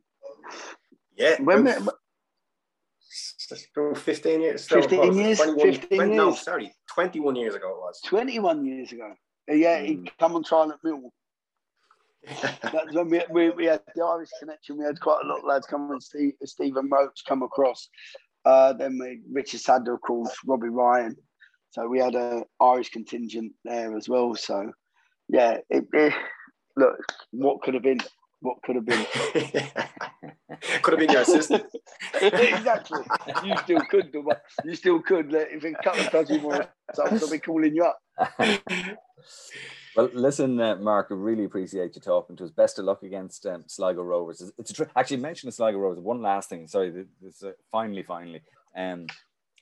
Yeah. When, about 15 years. 15 years? 15 20, years. No, sorry, 21 years ago it was. 21 years ago. Yeah, he Mm. come on trial at Mill. That's when we, we, we had the Irish connection. We had quite a lot of lads come and Steve, Stephen Roach come across. Uh, then we Richard Sadlier, of course, Robbie Ryan. So we had a Irish contingent there as well. So yeah, it, it, look, what could have been? What could have been? Could have been your assistant. exactly. You still could, do what- you still could. Like, If a couple of dodgy more, I'll be calling you up. Well, listen, uh, Mark, I really appreciate you talking to us. Best of luck against um, Sligo Rovers. It's, it's a tr- actually mention of Sligo Rovers. One last thing, sorry, th- this uh, finally, finally, um,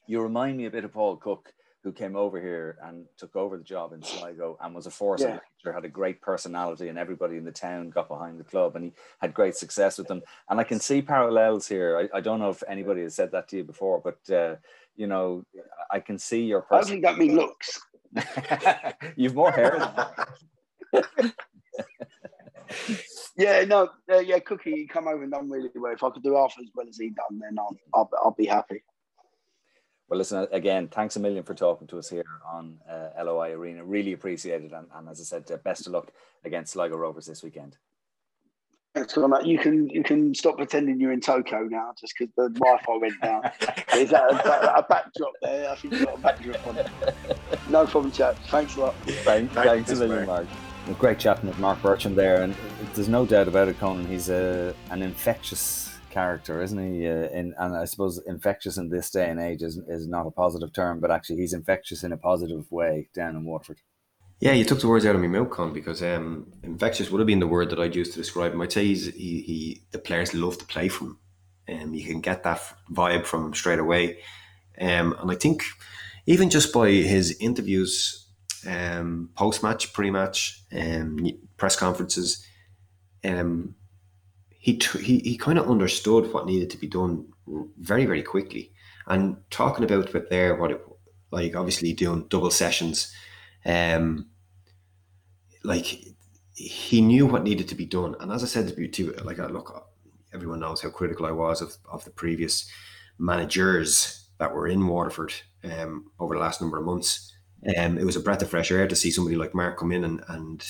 you remind me a bit of Paul Cook, who came over here and took over the job in Sligo and was a force Yeah. nature, had a great personality, and everybody in the town got behind the club, and he had great success with them. And I can see parallels here. I, I don't know if anybody has said that to you before, but uh, you know, I can see your person. Hopefully, that mean looks. You've more hair than that. Yeah, no, uh, yeah, Cookie, he come over and done really well. If I could do half as well as he done, then I'll, I'll, I'll be happy. Well, listen, again, thanks a million for talking to us here on uh, LOI Arena. Really appreciate it. And, and as I said, uh, best of luck against Sligo Rovers this weekend. Thanks, Connor. You can you can stop pretending you're in Tokyo now, just because the Wi-Fi went down. Is that a, a backdrop there? I think you've got a backdrop on it. No problem, chat. Thanks a lot. Thanks, thanks a million, Mark. Great chatting with Mark Bircham there. And there's no doubt about it, Conan. He's a, an infectious character, isn't he? Uh, in, and I suppose infectious in this day and age is, is not a positive term, but actually he's infectious in a positive way down in Waterford. Yeah, you took the words out of my mouth, Con, because um, infectious would have been the word that I'd use to describe him. I'd say he's, he, he the players love to play from him. Um, you can get that vibe from him straight away. Um, and I think even just by his interviews, um, post match, pre match, um, press conferences, um, he, he, he kind of understood what needed to be done very, very quickly. And talking about it there, what it like, obviously doing double sessions. Um, like he knew what needed to be done, and as I said to you, too, like look, everyone knows how critical I was of, of the previous managers that were in Waterford um, over the last number of months. Um, it was a breath of fresh air to see somebody like Mark come in and, and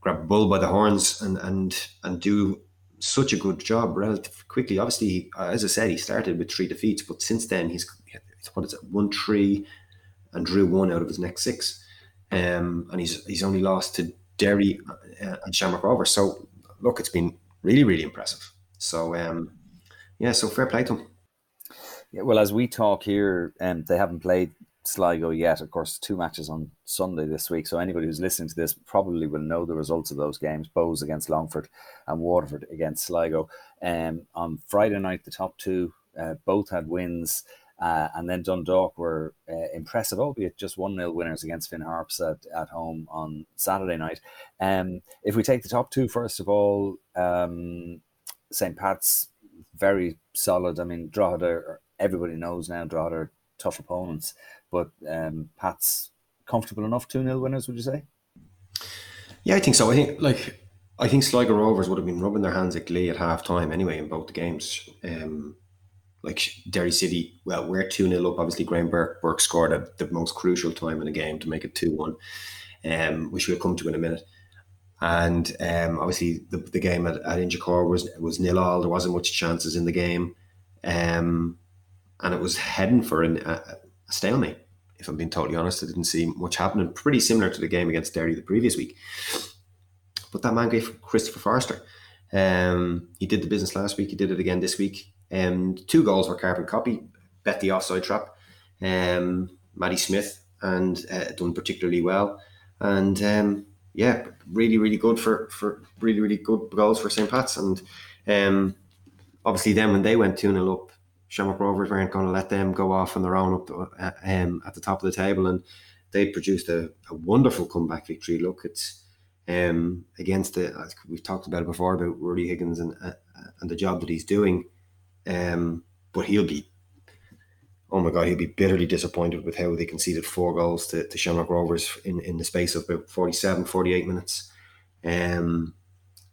grab a bull by the horns and and and do such a good job relatively quickly. Obviously, uh, as I said, he started with three defeats, but since then he's what is it, one three and drew one out of his next six. Um, and he's he's only lost to Derry uh, and Shamrock Rovers. So look, it's been really really impressive. So um, yeah, so fair play to him. Yeah, well, as we talk here, um, they haven't played Sligo yet. Of course, two matches on Sunday this week. So anybody who's listening to this probably will know the results of those games: Bohs against Longford and Waterford against Sligo. Um, on Friday night, the top two uh, both had wins. Uh, and then Dundalk were uh, impressive, albeit just 1 0 winners against Finn Harps at, at home on Saturday night. Um, if we take the top two, first of all, um, St. Pat's very solid. I mean, Drogheda, everybody knows now Drogheda tough opponents, but um, Pat's comfortable enough 2 0 winners, would you say? Yeah, I think so. I think, like, I think Sligo Rovers would have been rubbing their hands at glee at half time anyway in both the games. Um, like Derry City, well, we're 2 0 up. Obviously, Graham Burke, Burke scored at the most crucial time in the game to make it 2 1, um, which we'll come to in a minute. And um, obviously, the, the game at, at Inchicore was was nil all. There wasn't much chances in the game, um, and it was heading for an, a, a stalemate. If I'm being totally honest, I didn't see much happening. Pretty similar to the game against Derry the previous week. But that man gave Christopher Forrester. Um, he did the business last week. He did it again this week. Um, two goals were carbon copy. Bet the offside trap. Um, Matty Smith and uh, done particularly well. And um, yeah, really, really good for for really, really good goals for St. Pat's. And um, obviously, then when they went 2 0 up, Shamrock Rovers weren't going to let them go off on their own up uh, um, at the top of the table. And they produced a, a wonderful comeback victory. Look, it's um, against the, we've talked about it before about Ruaidhrí Higgins and, uh, and the job that he's doing. Um, but he'll be oh my god, he'll be bitterly disappointed with how they conceded four goals to, to Shamrock Rovers in, in the space of about 47, 48 minutes. Um,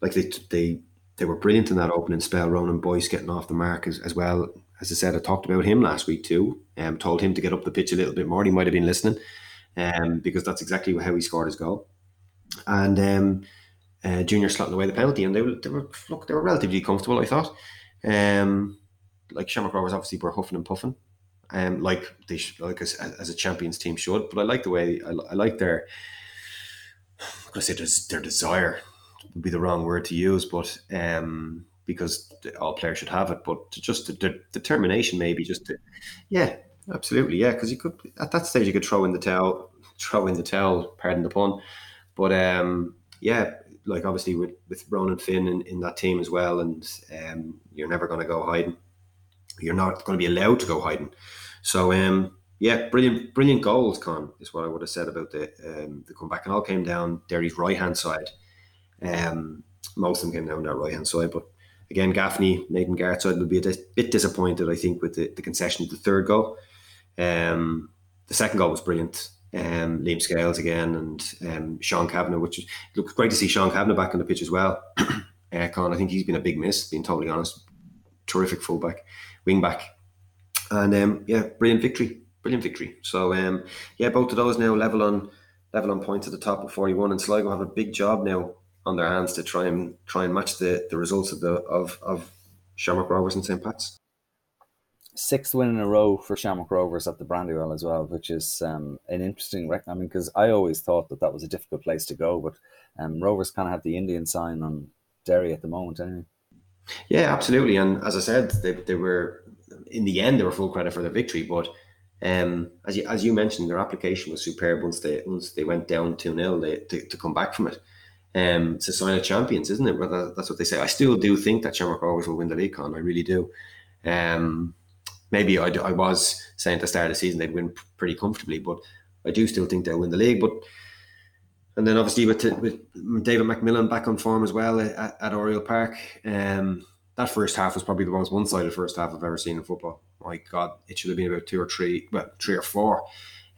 like they they they were brilliant in that opening spell. Ronan Boyce getting off the mark as, as well. As I said, I talked about him last week too. Um, told him to get up the pitch a little bit more. He might have been listening, um, because that's exactly how he scored his goal. And um, uh, Junior slotting away the penalty, and they were, they were look they were relatively comfortable. I thought. Um, like Shamrock Rovers obviously were huffing and puffing, um, like they should, like as, as a champions team should. But I like the way I, I like their. Gonna say their, their desire would be the wrong word to use, but um, because all players should have it, but just the, the determination, maybe just to, yeah, absolutely, yeah, because you could at that stage you could throw in the towel, throw in the towel, pardon the pun, but um, yeah, like obviously with with Ronan Finn in, in that team as well, and um, you're never going to go hiding. You're not going to be allowed to go hiding. So um, yeah, brilliant, brilliant goals, Con is what I would have said about the um, the comeback, and all came down Derry's right hand side. Um, most of them came down that right hand side, but again, Gaffney, Nathan Gartside will be a dis- bit disappointed, I think, with the, the concession of the third goal. Um, the second goal was brilliant. Um, Liam Scales again and um, Sean Kavanagh, which is, looks great to see Sean Kavanagh back on the pitch as well. uh, Con, I think he's been a big miss, being totally honest. Terrific fullback, wing back and um, yeah, brilliant victory, brilliant victory. So um, yeah, both of those now level on level on points at the top of forty one, and Sligo have a big job now on their hands to try and try and match the, the results of the of of Shamrock Rovers and St Pat's. Sixth win in a row for Shamrock Rovers at the Brandywell as well, which is um, an interesting record. I mean, because I always thought that that was a difficult place to go, but um, Rovers kind of have the Indian sign on Derry at the moment, anyway. Yeah, absolutely. And as I said, they, they were in the end, they were full credit for their victory. But um, as you as you mentioned, their application was superb once they once they went down two 0 to, to come back from it. Um, it's a sign of champions, isn't it? But that's what they say. I still do think that Shamrock always will win the league. Con, I really do. Um, maybe I, I was saying at the start of the season they'd win pretty comfortably, but I do still think they'll win the league. But and then obviously with, with David McMillan back on form as well at, at Oriel Park. Um, that first half was probably the most one-sided first half I've ever seen in football. My God, it should have been about two or three, well, three or four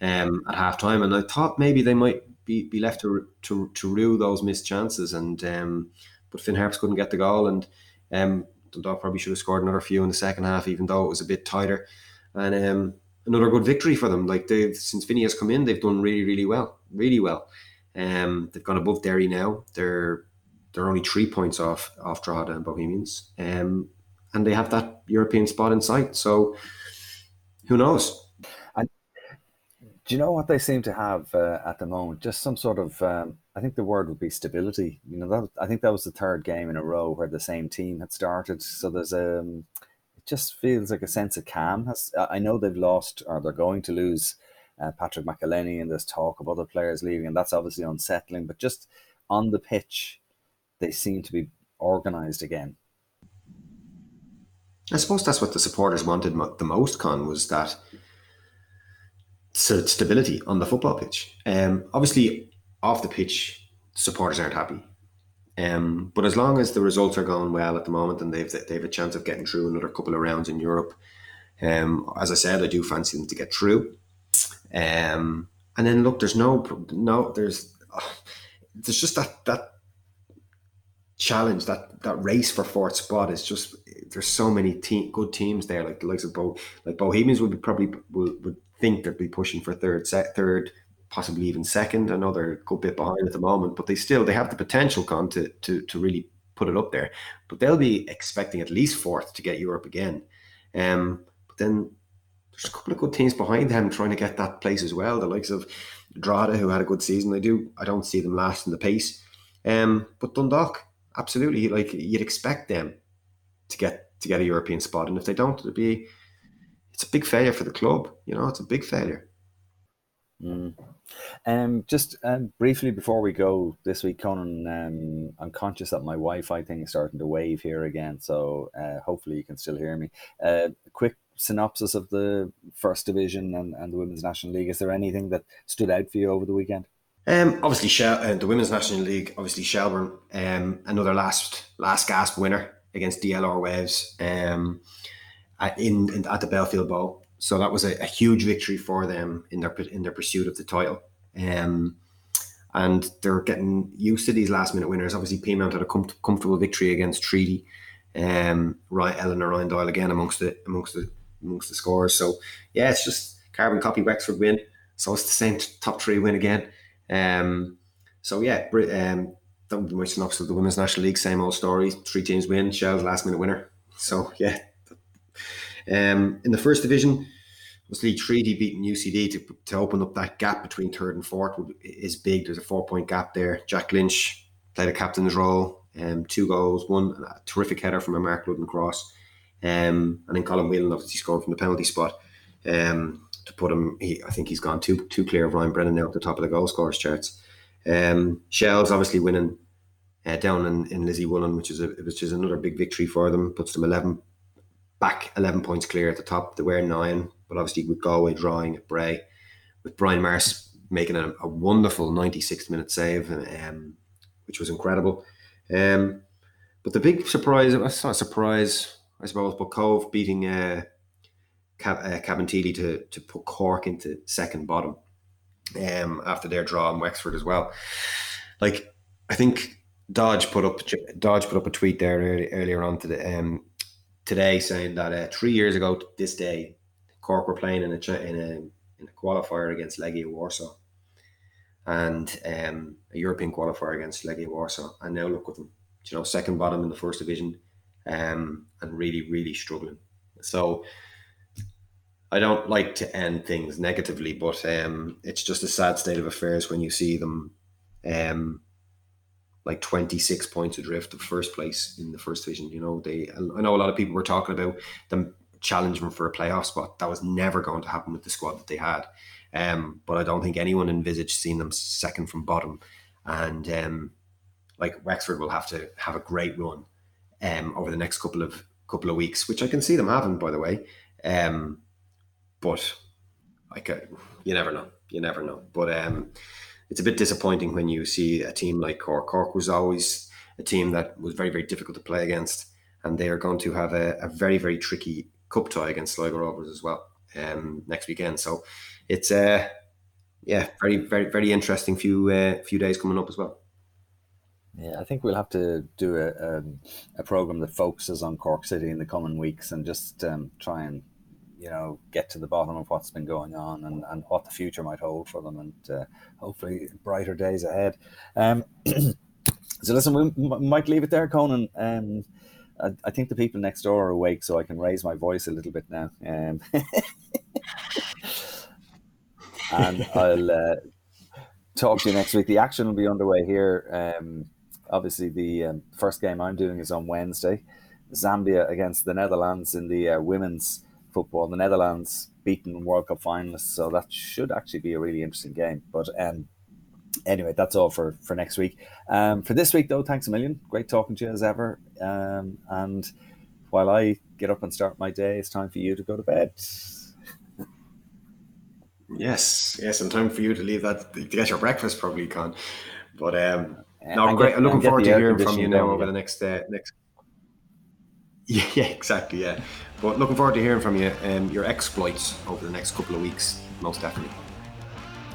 um, at half time. And I thought maybe they might be, be left to, to, to rue those missed chances. And um, but Finn Harps couldn't get the goal, and um, Dundalk probably should have scored another few in the second half, even though it was a bit tighter. And um, another good victory for them. Like they since Vinny has come in, they've done really, really well, really well. Um, they've gone above Derry now. They're they're only three points off off Drogheda and Bohemians, um, and they have that European spot in sight. So who knows? Do you know what they seem to have uh, at the moment? Just some sort of. Um, I think the word would be stability. You know, that I think that was the third game in a row where the same team had started. So there's a. Um, it just feels like a sense of calm. Has, I know they've lost or they're going to lose. Uh, Patrick McEleney, and there's talk of other players leaving, and that's obviously unsettling. But just on the pitch, they seem to be organised again. I suppose that's what the supporters wanted the most. Con was that stability on the football pitch. Um, obviously, off the pitch, supporters aren't happy. Um, but as long as the results are going well at the moment and they've they've a chance of getting through another couple of rounds in Europe, um, as I said, I do fancy them to get through. Um, and then look, there's no no there's uh, there's just that that challenge that that race for fourth spot is just there's so many team, good teams there like the likes of Bo like Bohemians would be probably would, would think they'd be pushing for third third possibly even second. I know they're a good bit behind at the moment, but they still they have the potential con to to to really put it up there. But they'll be expecting at least fourth to get Europe again. Um, but then there's a couple of good teams behind them trying to get that place as well. The likes of Drogheda, who had a good season. I do. I don't see them lasting the pace. Um, but Dundalk, absolutely, like you'd expect them to get to get a European spot, and if they don't, it'd be it's a big failure for the club. You know, it's a big failure. Mm. Um, just um, briefly before we go this week, Conan, um, I'm conscious that my Wi-Fi thing is starting to wave here again, so uh, hopefully you can still hear me. Uh, quick synopsis of the first division and, and the Women's National League. Is there anything that stood out for you over the weekend? Um, obviously, Shel- uh, the Women's National League, obviously Shelbourne, um, another last last gasp winner against DLR Waves um, in, in at the Belfield Bowl. So that was a, a, huge victory for them in their in their pursuit of the title. Um, and they're getting used to these last minute winners. Obviously, Peamount had a com- comfortable victory against Treaty. Um, Ryan, Eleanor Ryan Doyle again amongst the amongst the amongst the scores. So yeah, it's just carbon copy Wexford win. So it's the same top three win again. Um, so yeah, um, that would be my synopsis of the Women's National League. Same old story. Three teams win. Shell's last minute winner. So yeah. Um, in the first division, obviously Treaty beating UCD to, to open up that gap between third and fourth is big. There's a four point gap there. Jack Lynch played a captain's role. Um, two goals, one a terrific header from a Mark Ludden cross. Um, and then Colm Whelan obviously scored from the penalty spot um, to put him. He, I think he's gone too too clear of Ryan Brennan now at the top of the goal scorers charts. Um, Shell's obviously winning uh, down in, in Lizzie Woolen, which is a which is another big victory for them. Puts them eleven back, eleven points clear at the top. They were nine, but obviously with Galway drawing at Bray, with Brian Mars making a, a wonderful ninety sixth minute save, um, which was incredible. Um, but the big surprise, it's not a surprise, I suppose, but Cobh beating uh, uh, Cabinteely to, to put Cork into second bottom um, after their draw in Wexford as well. Like, I think Dodge put up Dodge put up a tweet there earlier on today, um, today saying that uh, three years ago this day, Cork were playing in a in a, in a qualifier against Legia Warsaw, and um, a European qualifier against Legia Warsaw, and now look at them, you know, second bottom in the first division, um, and really really struggling. So I don't like to end things negatively, but um, it's just a sad state of affairs when you see them um, like 26 points adrift of first place in the first division. You know, they, I know a lot of people were talking about them challenging for a playoff spot. That was never going to happen with the squad that they had. Um, but I don't think anyone envisaged seeing them second from bottom. And um, like Wexford will have to have a great run um, over the next couple of couple of weeks, which I can see them having, by the way. Um, but like you never know, you never know. But um, it's a bit disappointing when you see a team like Cork. Cork was always a team that was very very difficult to play against, and they are going to have a, a very very tricky cup tie against Sligo Rovers as well um, next weekend. So it's a uh, yeah very very very interesting few uh, few days coming up as well. Yeah, I think we'll have to do a, a, um, a program that focuses on Cork City in the coming weeks and just um, try and you know get to the bottom of what's been going on and, and what the future might hold for them and uh, hopefully brighter days ahead. Um, so listen, we might leave it there, Conan. Um, I, I, think the people next door are awake, so I can raise my voice a little bit now. Um, and I'll uh, talk to you next week. The action will be underway here. Um, obviously, the um, first game I'm doing is on Wednesday. Zambia against the Netherlands in the uh, women's football. The Netherlands beaten World Cup finalists, so that should actually be a really interesting game. But um, anyway, that's all for for next week. Um, for this week, though, thanks a million. Great talking to you as ever. Um, and while I get up and start my day, it's time for you to go to bed. yes, yes, and time for you to leave that to get your breakfast, probably, Con. But um, no, I'm great. Get, I'm looking forward to hearing from you now over the next uh, next. Yeah, yeah, exactly. Yeah, but looking forward to hearing from you and um, your exploits over the next couple of weeks, most definitely.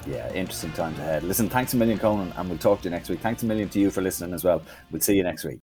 Yeah, interesting times ahead. Listen, thanks a million, Conan, and we'll talk to you next week. Thanks a million to you for listening as well. We'll see you next week.